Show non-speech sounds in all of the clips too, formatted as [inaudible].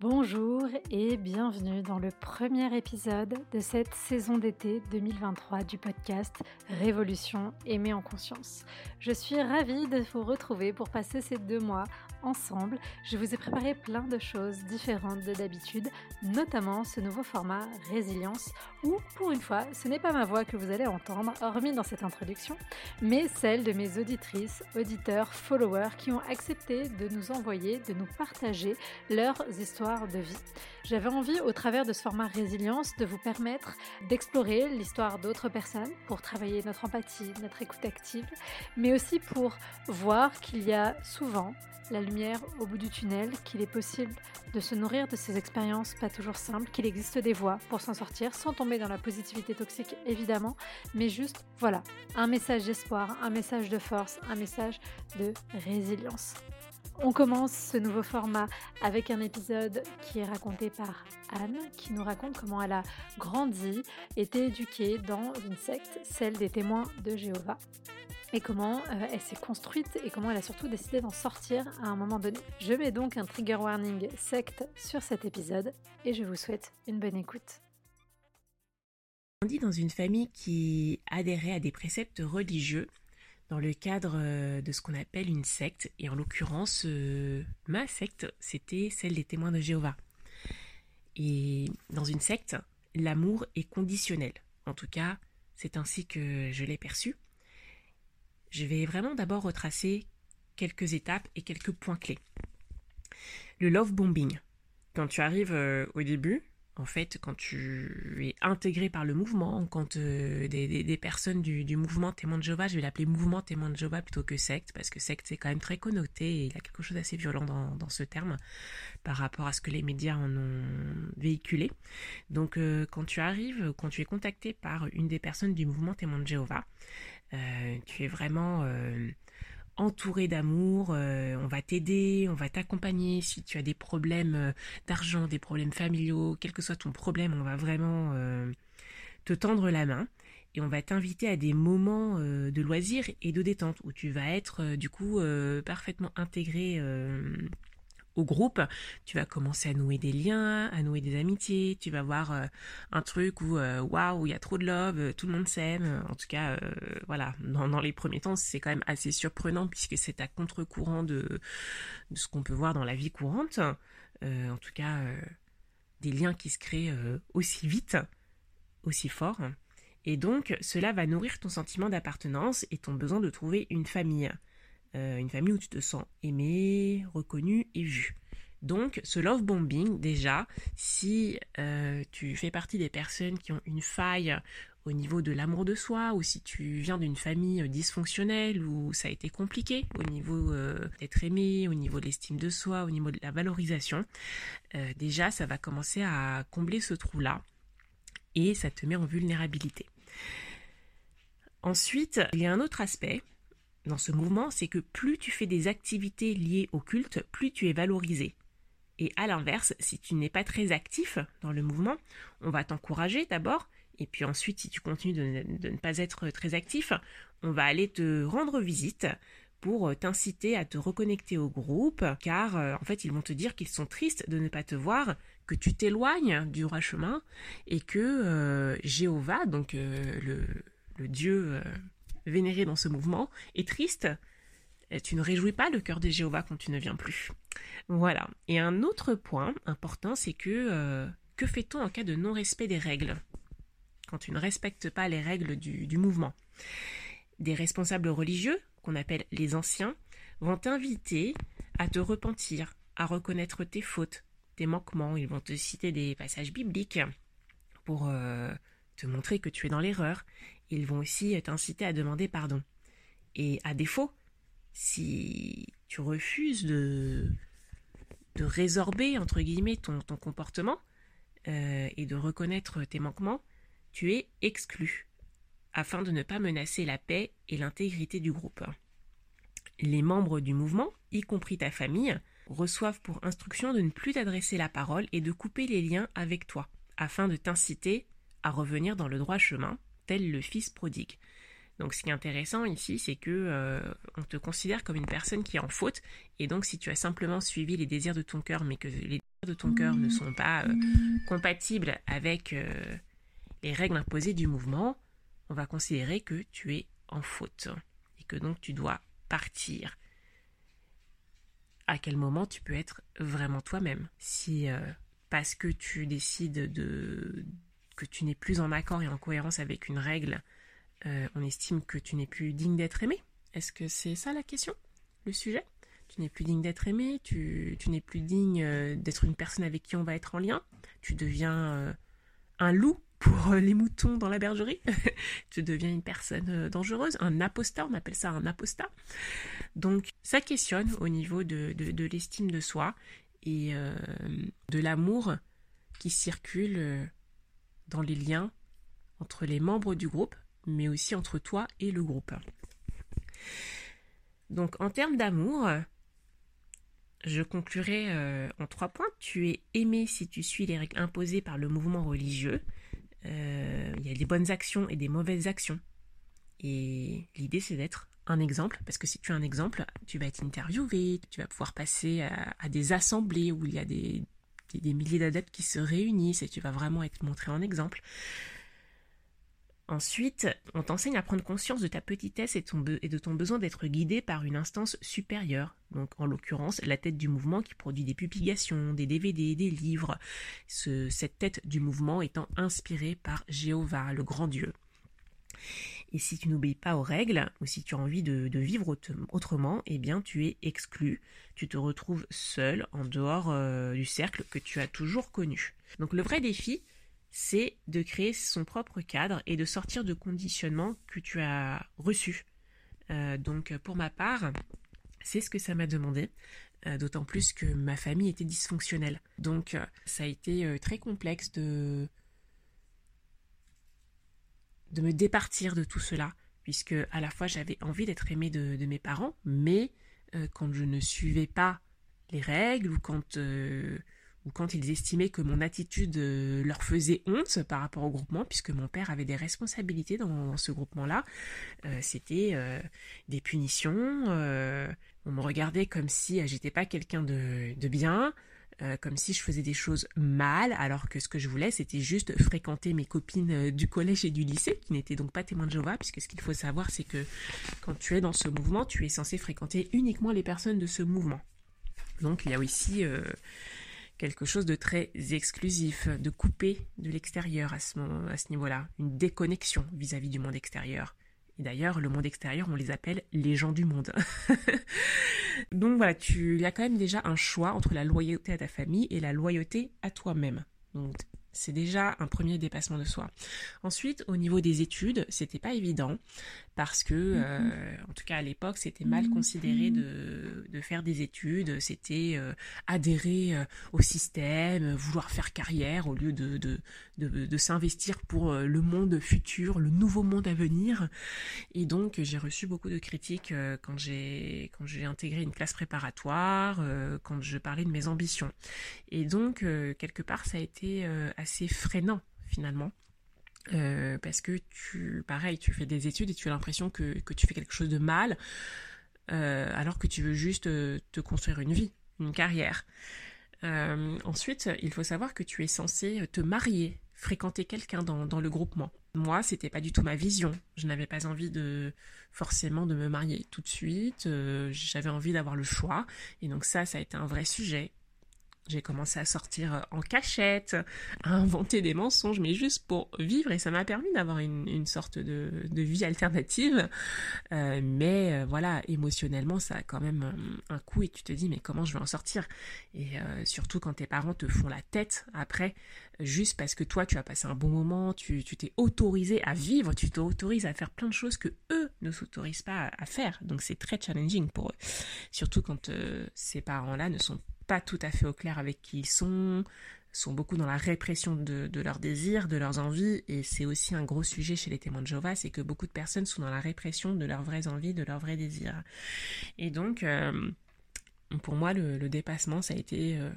Bonjour et bienvenue dans le premier épisode de cette saison d'été 2023 du podcast Révolution aimée en conscience. Je suis ravie de vous retrouver pour passer ces deux mois ensemble. Je vous ai préparé plein de choses différentes de d'habitude, notamment ce nouveau format Résilience où, pour une fois, ce n'est pas ma voix que vous allez entendre, hormis dans cette introduction, mais celle de mes auditrices, auditeurs, followers qui ont accepté de nous envoyer, de nous partager leurs histoires de vie. J'avais envie, au travers de ce format résilience, de vous permettre d'explorer l'histoire d'autres personnes pour travailler notre empathie, notre écoute active, mais aussi pour voir qu'il y a souvent la lumière au bout du tunnel, qu'il est possible de se nourrir de ces expériences pas toujours simples, qu'il existe des voies pour s'en sortir sans tomber dans la positivité toxique évidemment, mais juste voilà, un message d'espoir, un message de force, un message de résilience. On commence ce nouveau format avec un épisode qui est raconté par Anne, qui nous raconte comment elle a grandi, été éduquée dans une secte, celle des témoins de Jéhovah, et comment euh, elle s'est construite et comment elle a surtout décidé d'en sortir à un moment donné. Je mets donc un trigger warning secte sur cet épisode et je vous souhaite une bonne écoute. On dit dans une famille qui adhérait à des préceptes religieux dans le cadre euh, de ce qu'on appelle une secte, et en l'occurrence, euh, ma secte, c'était celle des témoins de Jéhovah. Et dans une secte, l'amour est conditionnel. En tout cas, c'est ainsi que je l'ai perçu. Je vais vraiment d'abord retracer quelques étapes et quelques points clés. Le love bombing. Quand tu arrives euh, au début, en fait, quand tu es intégré par le mouvement, quand euh, des, personnes du, mouvement témoin de Jéhovah, je vais l'appeler mouvement témoin de Jéhovah plutôt que secte, parce que secte c'est quand même très connoté et il y a quelque chose d'assez violent dans, ce terme par rapport à ce que les médias en ont véhiculé. Donc euh, quand tu arrives, quand tu es contacté par une des personnes du mouvement témoin de Jéhovah, euh, tu es vraiment entouré d'amour, euh, on va t'aider, on va t'accompagner. Si tu as des problèmes euh, d'argent, des problèmes familiaux, quel que soit ton problème, on va vraiment euh, te tendre la main et on va t'inviter à des moments de loisirs et de détente où tu vas être du coup parfaitement intégré au groupe, tu vas commencer à nouer des liens, à nouer des amitiés, tu vas voir euh, un truc où euh, waouh, il y a trop de love, euh, tout le monde s'aime. En tout cas, voilà, dans, les premiers temps, c'est quand même assez surprenant puisque c'est à contre-courant de, ce qu'on peut voir dans la vie courante. en tout cas, des liens qui se créent aussi vite, aussi fort. Et donc, cela va nourrir ton sentiment d'appartenance et ton besoin de trouver une famille. Euh, une famille où tu te sens aimé, reconnu et vu. Donc, ce love bombing, déjà, si euh, tu fais partie des personnes qui ont une faille au niveau de l'amour de soi, ou si tu viens d'une famille dysfonctionnelle, où ça a été compliqué au niveau euh, d'être aimé, au niveau de l'estime de soi, au niveau de la valorisation, déjà, ça va commencer à combler ce trou-là, et ça te met en vulnérabilité. Ensuite, il y a un autre aspect dans ce mouvement, c'est que plus tu fais des activités liées au culte, plus tu es valorisé. Et à l'inverse, si tu n'es pas très actif dans le mouvement, on va t'encourager d'abord, et puis ensuite, si tu continues de ne, pas être très actif, on va aller te rendre visite pour t'inciter à te reconnecter au groupe, car euh, en fait, ils vont te dire qu'ils sont tristes de ne pas te voir, que tu t'éloignes du droit chemin, et que euh, Jéhovah, donc euh, le, Dieu vénéré dans ce mouvement, est triste, tu ne réjouis pas le cœur des Jéhovah quand tu ne viens plus. Voilà. Et un autre point important, c'est que euh, que fait-on en cas de non-respect des règles? Quand tu ne respectes pas les règles du, du mouvement. Des responsables religieux, qu'on appelle les anciens, vont t'inviter à te repentir, à reconnaître tes fautes, tes manquements. Ils vont te citer des passages bibliques pour euh, te montrer que tu es dans l'erreur. Ils vont aussi t'inciter à demander pardon. Et à défaut, si tu refuses de, résorber, entre guillemets, ton, ton comportement euh, et de reconnaître tes manquements, tu es exclu, afin de ne pas menacer la paix et l'intégrité du groupe. Les membres du mouvement, y compris ta famille, reçoivent pour instruction de ne plus t'adresser la parole et de couper les liens avec toi, afin de t'inciter à revenir dans le droit chemin, tel le fils prodigue. Donc ce qui est intéressant ici, c'est que euh, on te considère comme une personne qui est en faute, et donc si tu as simplement suivi les désirs de ton cœur, mais que les désirs de ton cœur ne sont pas euh, compatibles avec euh, les règles imposées du mouvement, on va considérer que tu es en faute, et que donc tu dois partir. À quel moment tu peux être vraiment toi-même? Si parce que tu décides de que tu n'es plus en accord et en cohérence avec une règle, euh, on estime que tu n'es plus digne d'être aimé. Est-ce que c'est ça la question, le sujet? Tu n'es plus digne d'être aimé, tu, n'es plus digne euh, d'être une personne avec qui on va être en lien, tu deviens euh, un loup pour les moutons dans la bergerie, [laughs] tu deviens une personne dangereuse, un apostat, on appelle ça un apostat. Donc ça questionne au niveau de, de l'estime de soi et de l'amour qui circule dans les liens entre les membres du groupe, mais aussi entre toi et le groupe. Donc en termes d'amour, je conclurai euh, en trois points. Tu es aimé si tu suis les règles imposées par le mouvement religieux. Euh, il y a des bonnes actions et des mauvaises actions. Et l'idée c'est d'être un exemple, parce que si tu es un exemple, tu vas être interviewé, tu vas pouvoir passer à des assemblées où il y a des, des milliers d'adeptes qui se réunissent et tu vas vraiment être montré en exemple. Ensuite, on t'enseigne à prendre conscience de ta petitesse et, de ton besoin d'être guidé par une instance supérieure. Donc, en l'occurrence, la tête du mouvement qui produit des publications, des DVD, des livres. cette tête du mouvement étant inspirée par Jéhovah, le grand Dieu. Et si tu n'obéis pas aux règles, ou si tu as envie de, vivre autrement, eh bien tu es exclu. Tu te retrouves seul en dehors euh, du cercle que tu as toujours connu. Donc le vrai défi, c'est de créer son propre cadre et de sortir de conditionnements que tu as reçus. Euh, donc pour ma part, c'est ce que ça m'a demandé, euh, d'autant plus que ma famille était dysfonctionnelle. Donc ça a été très complexe de de me départir de tout cela, puisque à la fois j'avais envie d'être aimée de, mes parents, mais euh, quand je ne suivais pas les règles ou quand, euh, ou quand ils estimaient que mon attitude euh, leur faisait honte par rapport au groupement, puisque mon père avait des responsabilités dans, ce groupement-là, c'était des punitions, on me regardait comme si j'étais pas quelqu'un de, de bien, euh, comme si je faisais des choses mal, alors que ce que je voulais, c'était juste fréquenter mes copines euh, du collège et du lycée, qui n'étaient donc pas témoins de Jéhovah, puisque ce qu'il faut savoir, c'est que quand tu es dans ce mouvement, tu es censé fréquenter uniquement les personnes de ce mouvement. Donc il y a aussi euh, quelque chose de très exclusif, de coupé de l'extérieur à ce, niveau-là, une déconnexion vis à -vis du monde extérieur. D'ailleurs, le monde extérieur, on les appelle les gens du monde. [laughs] Donc voilà, tu, il y a quand même déjà un choix entre la loyauté à ta famille et la loyauté à toi-même. C'est déjà un premier dépassement de soi. Ensuite, au niveau des études, c'était pas évident parce que, mhm. euh, en tout cas à l'époque, c'était mal considéré mhm. de, de, faire des études, c'était euh, adhérer euh, au système, vouloir faire carrière au lieu de, de, de, de s'investir pour le monde futur, le nouveau monde à venir. Et donc, j'ai reçu beaucoup de critiques quand j'ai quand j'ai intégré une classe préparatoire, quand je parlais de mes ambitions. Et donc, quelque part, ça a été assez freinant finalement. Euh, parce que tu, pareil, tu fais des études et tu as l'impression que, tu fais quelque chose de mal, euh, alors que tu veux juste euh, te construire une vie, une carrière. ensuite, il faut savoir que tu es censé te marier, fréquenter quelqu'un dans, dans, le groupement. Moi, c'était pas du tout ma vision. Je n'avais pas envie de forcément de me marier tout de suite. J'avais envie d'avoir le choix, et donc ça, ça a été un vrai sujet. J'ai commencé à sortir euh, en cachette, à inventer des mensonges, mais juste pour vivre, et ça m'a permis d'avoir une, sorte de, vie alternative. Euh, mais euh, voilà, émotionnellement, ça a quand même un, coup, et tu te dis, mais comment je vais en sortir? Et surtout quand tes parents te font la tête après, juste parce que toi, tu as passé un bon moment, tu t'es autorisé à vivre, tu t'autorises à faire plein de choses que eux ne s'autorisent pas à, faire. Donc c'est très challenging pour eux. Surtout quand ces parents-là ne sont pas tout à fait au clair avec qui ils sont, sont beaucoup dans la répression de, leurs désirs, de leurs envies, et c'est aussi un gros sujet chez les témoins de Jéhovah, c'est que beaucoup de personnes sont dans la répression de leurs vraies envies, de leurs vrais désirs. Et donc, euh, pour moi, le, dépassement, ça a été euh,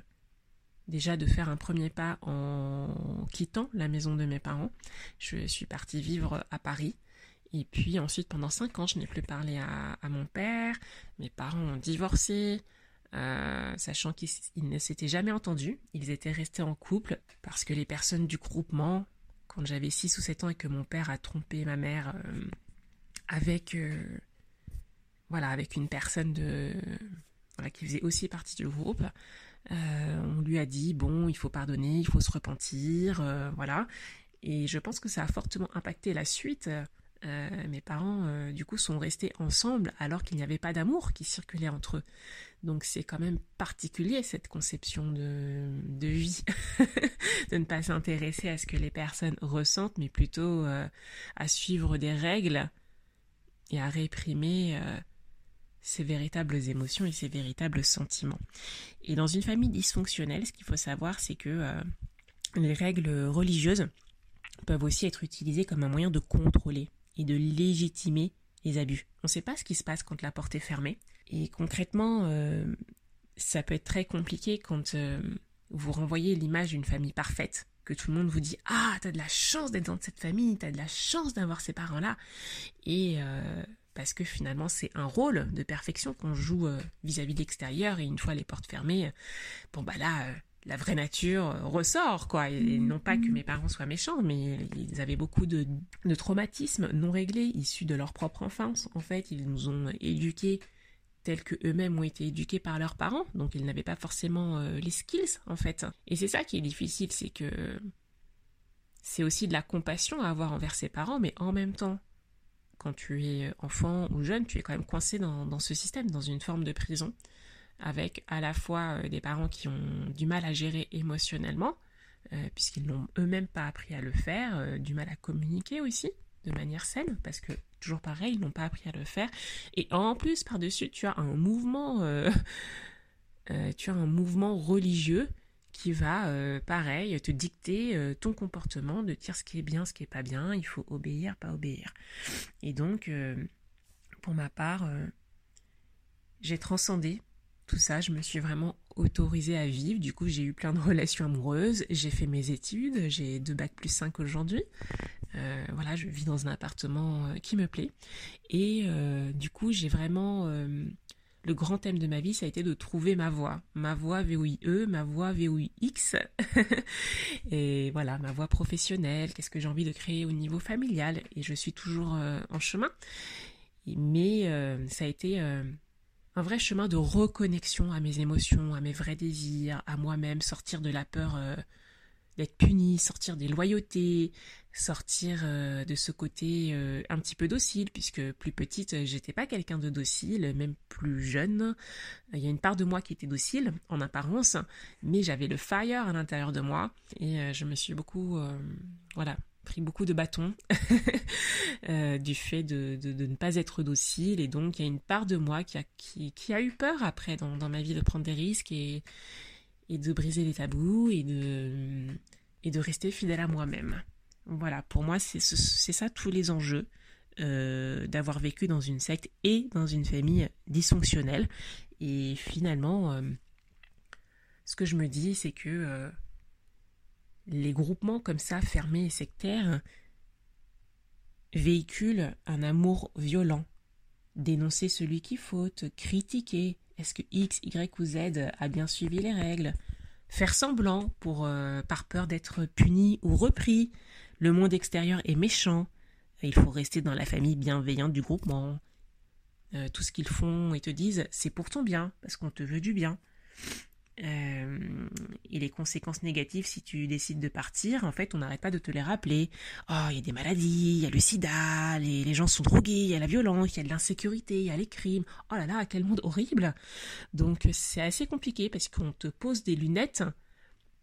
déjà de faire un premier pas en quittant la maison de mes parents. Je suis partie vivre à Paris. Et puis ensuite, pendant cinq ans, je n'ai plus parlé à, mon père. Mes parents ont divorcé, euh, sachant qu'ils ne s'étaient jamais entendus. Ils étaient restés en couple parce que les personnes du groupement, quand j'avais 6 ou 7 ans et que mon père a trompé ma mère euh, avec, euh, voilà, avec une personne de, qui faisait aussi partie du groupe, on lui a dit, bon, il faut pardonner, il faut se repentir, voilà. Et je pense que ça a fortement impacté la suite mes parents, du coup, sont restés ensemble alors qu'il n'y avait pas d'amour qui circulait entre eux. Donc c'est quand même particulier cette conception de, vie, [laughs] de ne pas s'intéresser à ce que les personnes ressentent, mais plutôt euh, à suivre des règles et à réprimer ses véritables émotions et ses véritables sentiments. Et dans une famille dysfonctionnelle, ce qu'il faut savoir, c'est que les règles religieuses peuvent aussi être utilisées comme un moyen de contrôler et de légitimer les abus. On ne sait pas ce qui se passe quand la porte est fermée. Et concrètement, euh, ça peut être très compliqué quand euh, vous renvoyez l'image d'une famille parfaite, que tout le monde vous dit Ah, t'as de la chance d'être dans cette famille, t'as de la chance d'avoir ces parents-là. Et euh, parce que finalement, c'est un rôle de perfection qu'on joue vis-à-vis de l'extérieur, et une fois les portes fermées, bon bah là, la vraie nature ressort, quoi. Et, non pas que mes parents soient méchants, mais ils avaient beaucoup de, traumatismes non réglés, issus de leur propre enfance. En fait, ils nous ont éduqués tels que eux-mêmes ont été éduqués par leurs parents, donc ils n'avaient pas forcément euh, les skills, en fait. Et c'est ça qui est difficile, c'est que c'est aussi de la compassion à avoir envers ses parents, mais en même temps, quand tu es enfant ou jeune, tu es quand même coincé dans ce système, dans une forme de prison avec à la fois euh, des parents qui ont du mal à gérer émotionnellement, euh, puisqu'ils n'ont eux-mêmes pas appris à le faire, du mal à communiquer aussi de manière saine, parce que toujours pareil, ils n'ont pas appris à le faire. Et en plus, par-dessus, tu as un mouvement, [laughs] tu as un mouvement religieux qui va, pareil, te dicter ton comportement, de dire ce qui est bien, ce qui est pas bien, il faut obéir, pas obéir. Et donc, pour ma part, j'ai transcendé tout ça, je me suis vraiment autorisée à vivre. Du coup, j'ai eu plein de [laughs] relations amoureuses, j'ai fait mes études, j'ai deux bacs plus 5 aujourd'hui. Euh, voilà, je vis dans un appartement euh, qui me plaît. Et euh, du coup, j'ai vraiment... le grand thème de ma vie, ça a été de trouver ma voie. Ma voie VOIE, ma voie VOIX. [laughs] et voilà, ma voie professionnelle, qu'est-ce que j'ai envie de créer au niveau familial. Et je suis toujours en chemin. Mais ça a été un vrai chemin de reconnexion à mes émotions, à mes vrais désirs, à moi-même, sortir de la peur d'être puni, sortir des loyautés, sortir euh, de ce côté euh, un petit peu docile, puisque plus petite, j'étais pas quelqu'un de docile, même plus jeune. Il y a une part de moi qui était docile en apparence, mais j'avais le fire à l'intérieur de moi et je me suis beaucoup, voilà, pris beaucoup de bâtons [laughs] euh, du fait de, ne pas être docile. Et donc, il y a une part de moi qui a, qui, a eu peur après dans, ma vie de prendre des risques et, et de briser les tabous et de, et de rester fidèle à moi-même. Voilà, pour moi, c'est ça tous les enjeux. Euh, d'avoir vécu dans une secte et dans une famille dysfonctionnelle. Et finalement, euh, ce que je me dis, c'est que les groupements comme ça, fermés et sectaires, véhiculent un amour violent. Dénoncer celui qui faute, critiquer, est-ce que X, Y ou Z a bien suivi les règles? Faire semblant pour, euh, par peur d'être puni ou repris. Le monde extérieur est méchant. Il faut rester dans la famille bienveillante du groupement. Euh, tout ce qu'ils font et te disent, c'est pour ton bien, parce qu'on te veut du bien. Euh, et les conséquences négatives si tu décides de partir, en fait, on n'arrête pas de te les rappeler. Oh, il y a des maladies, il y a le sida, les, les gens sont drogués, il y a la violence, il y a de l'insécurité, il y a les crimes. Oh là là, quel monde horrible Donc c'est assez compliqué parce qu'on te pose des lunettes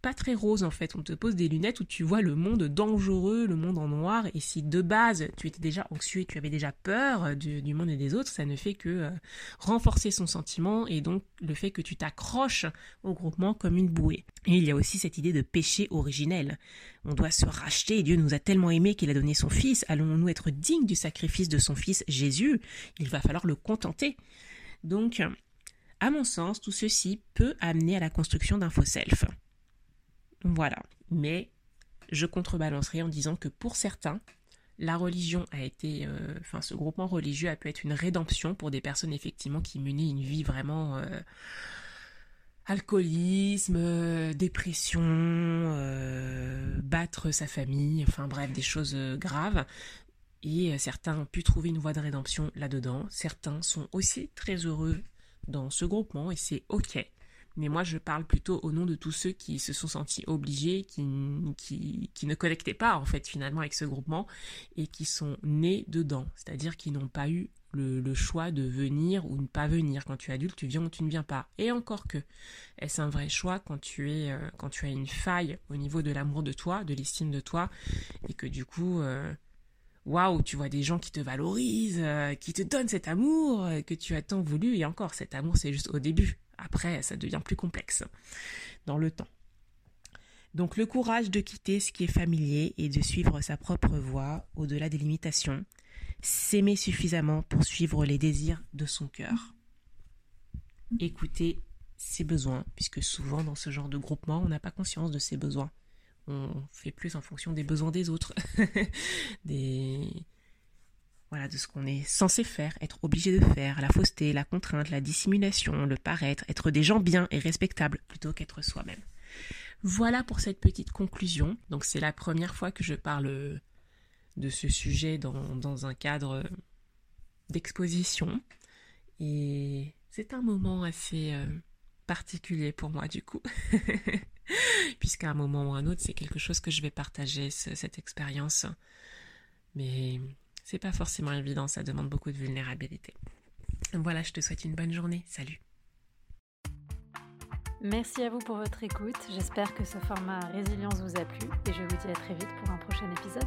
pas très rose en fait. On te pose des lunettes où tu vois le monde dangereux, le monde en noir. Et si de base tu étais déjà anxieux et tu avais déjà peur du, monde et des autres, ça ne fait que euh, renforcer son sentiment et donc le fait que tu t'accroches au groupement comme une bouée. Il y a aussi cette idée de péché originel. On doit se racheter. Dieu nous a tellement aimés qu'il a donné son Fils. Allons-nous être dignes du sacrifice de son Fils Jésus? Il va falloir le contenter. Donc, à mon sens, tout ceci peut amener à la construction d'un faux self. Voilà. Mais je contrebalancerai en disant que pour certains, la religion a été, euh, enfin ce groupement religieux a pu être une rédemption pour des personnes effectivement qui menaient une vie vraiment euh, alcoolisme, euh, dépression, battre sa famille, enfin bref des choses graves. Et certains ont pu trouver une voie de rédemption là-dedans. Certains sont aussi très heureux dans ce groupement et c'est ok mais moi je parle plutôt au nom de tous ceux qui se sont sentis obligés, qui, ne connectaient pas en fait finalement avec ce groupement et qui sont nés dedans, c'est-à-dire qui n'ont pas eu le, choix de venir ou ne pas venir. Quand tu es adulte, tu viens ou tu ne viens pas. Et encore que, est-ce un vrai choix quand tu es, euh, as une faille au niveau de l'amour de toi, de l'estime de toi, et que du coup, euh, waouh, tu vois des gens qui te valorisent, euh, qui te donnent cet amour que tu as tant voulu, et encore, cet amour c'est juste au début. Après, ça devient plus complexe dans le temps. Donc le courage de quitter ce qui est familier et de suivre sa propre voie au-delà des limitations. S'aimer suffisamment pour suivre les désirs de son cœur. Écouter ses besoins, puisque souvent dans ce genre de groupement, on n'a pas conscience de ses besoins. On fait plus en fonction des besoins des autres, [laughs] voilà, de ce qu'on est censé faire, être obligé de faire, la fausseté, la contrainte, la dissimulation, le paraître, être des gens bien et respectables plutôt qu'être soi-même. Voilà pour cette petite conclusion. Donc c'est la première fois que je parle de ce sujet dans, un cadre d'exposition. Et c'est un moment assez euh, particulier pour moi du coup. [laughs] Puisqu'à un moment ou un autre, c'est quelque chose que je vais partager, cette expérience. Mais c'est pas forcément évident, ça demande beaucoup de vulnérabilité. Voilà, je te souhaite une bonne journée. Salut. Merci à vous pour votre écoute. J'espère que ce format résilience vous a plu et je vous dis à très vite pour un prochain épisode.